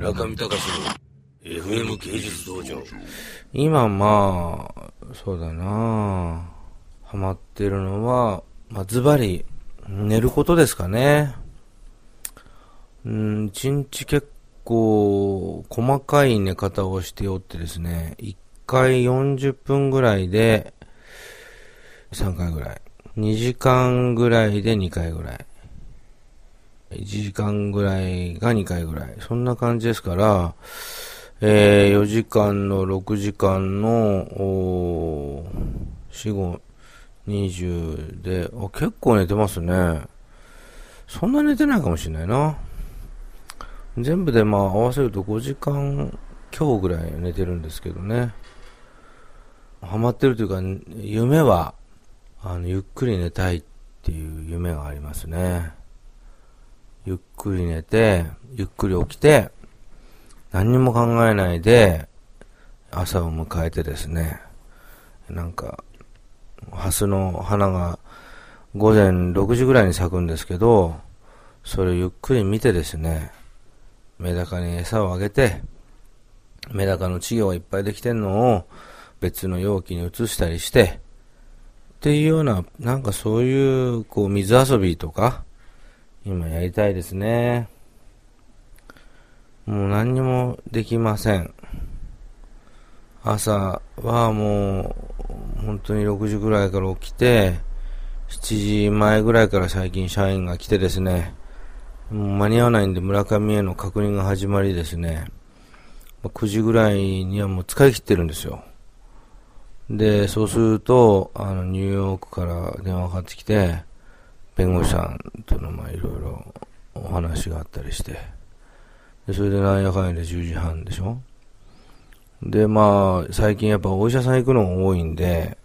中見隆の FM 芸術道場。今まあ、そうだなハマってるのは、まあ、ズバリ、寝ることですかね。うん、一日結構、細かい寝方をしておってですね、1回40分ぐらいで、3回ぐらい。2時間ぐらいで2回ぐらい。1時間ぐらいが2回ぐらい。そんな感じですから、えー、4時間の6時間の、お4、5、20で、あ、結構寝てますね。そんな寝てないかもしれないな。全部でまあ合わせると5時間今日ぐらい寝てるんですけどね。ハマってるというか、夢は、あの、ゆっくり寝たいっていう夢がありますね。ゆっくり寝て、ゆっくり起きて、何にも考えないで、朝を迎えてですね、なんか、ハスの花が午前6時ぐらいに咲くんですけど、それをゆっくり見てですね、メダカに餌をあげて、メダカの稚魚がいっぱいできてんのを別の容器に移したりして、っていうような、なんかそういう、こう、水遊びとか、今やりたいですね。もう何にもできません。朝はもう、本当に6時ぐらいから起きて、7時前ぐらいから最近社員が来てですね、もう間に合わないんで村上への確認が始まりですね、9時ぐらいにはもう使い切ってるんですよ。で、そうすると、あの、ニューヨークから電話かかってきて、弁護士さんとの、いろいろお話があったりして、で、それでなんやかんやで10時半でしょ？で、まあ、最近やっぱお医者さん行くのが多いんで、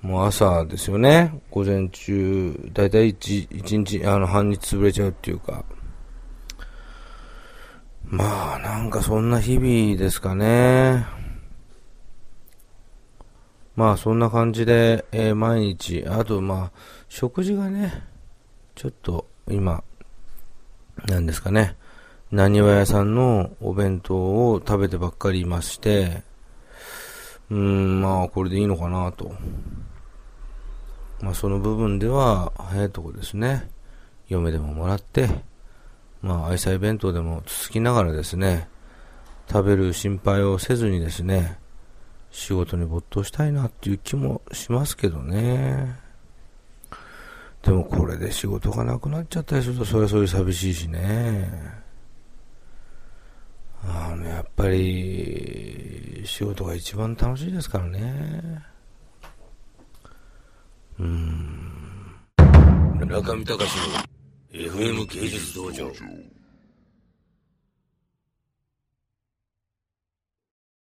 もう朝ですよね。午前中、だいたい一日、あの、半日潰れちゃうっていうか。まあ、なんかそんな日々ですかね。まあそんな感じで、えー、毎日、あとまあ、食事がね、ちょっと今、なんですかね、何わ屋さんのお弁当を食べてばっかりいまして、うーん、まあこれでいいのかなと。まあその部分では、早いとこですね、嫁でももらって、まあ愛妻弁当でもつつきながらですね、食べる心配をせずにですね、仕事に没頭したいなっていう気もしますけどね。でもこれで仕事がなくなっちゃったりすると、それはそれ寂しいしね。あの、やっぱり、仕事が一番楽しいですからね。うん。中見隆の FM 芸術道場。